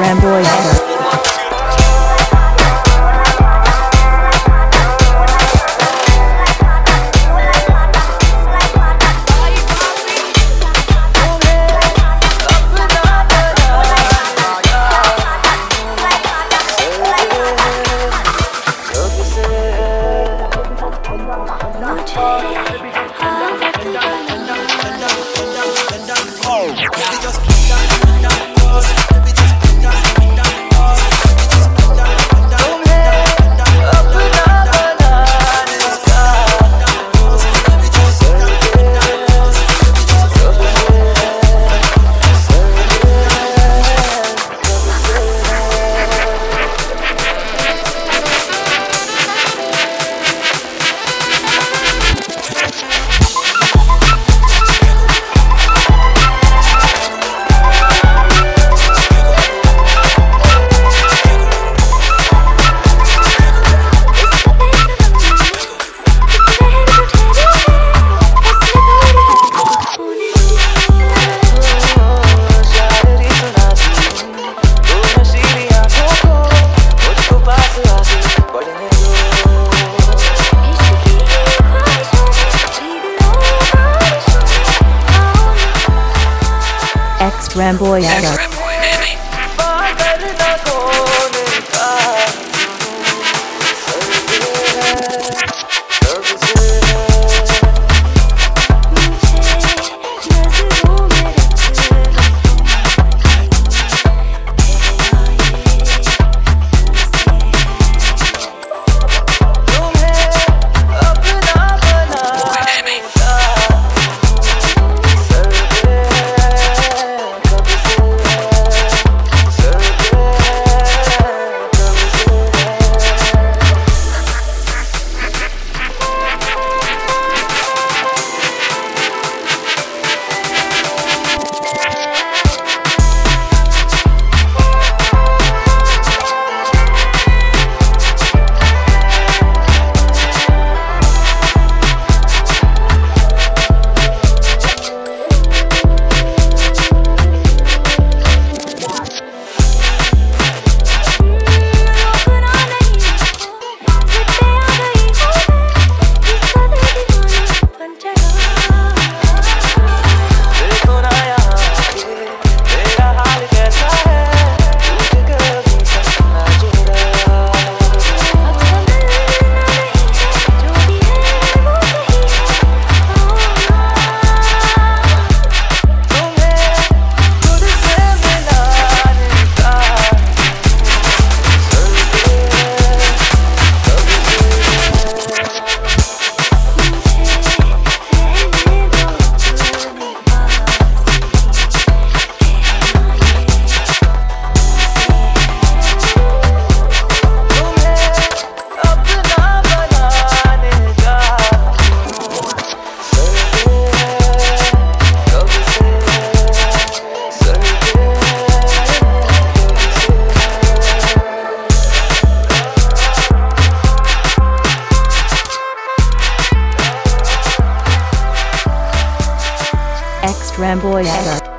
Ramboy Ramboy Show. Ramboyega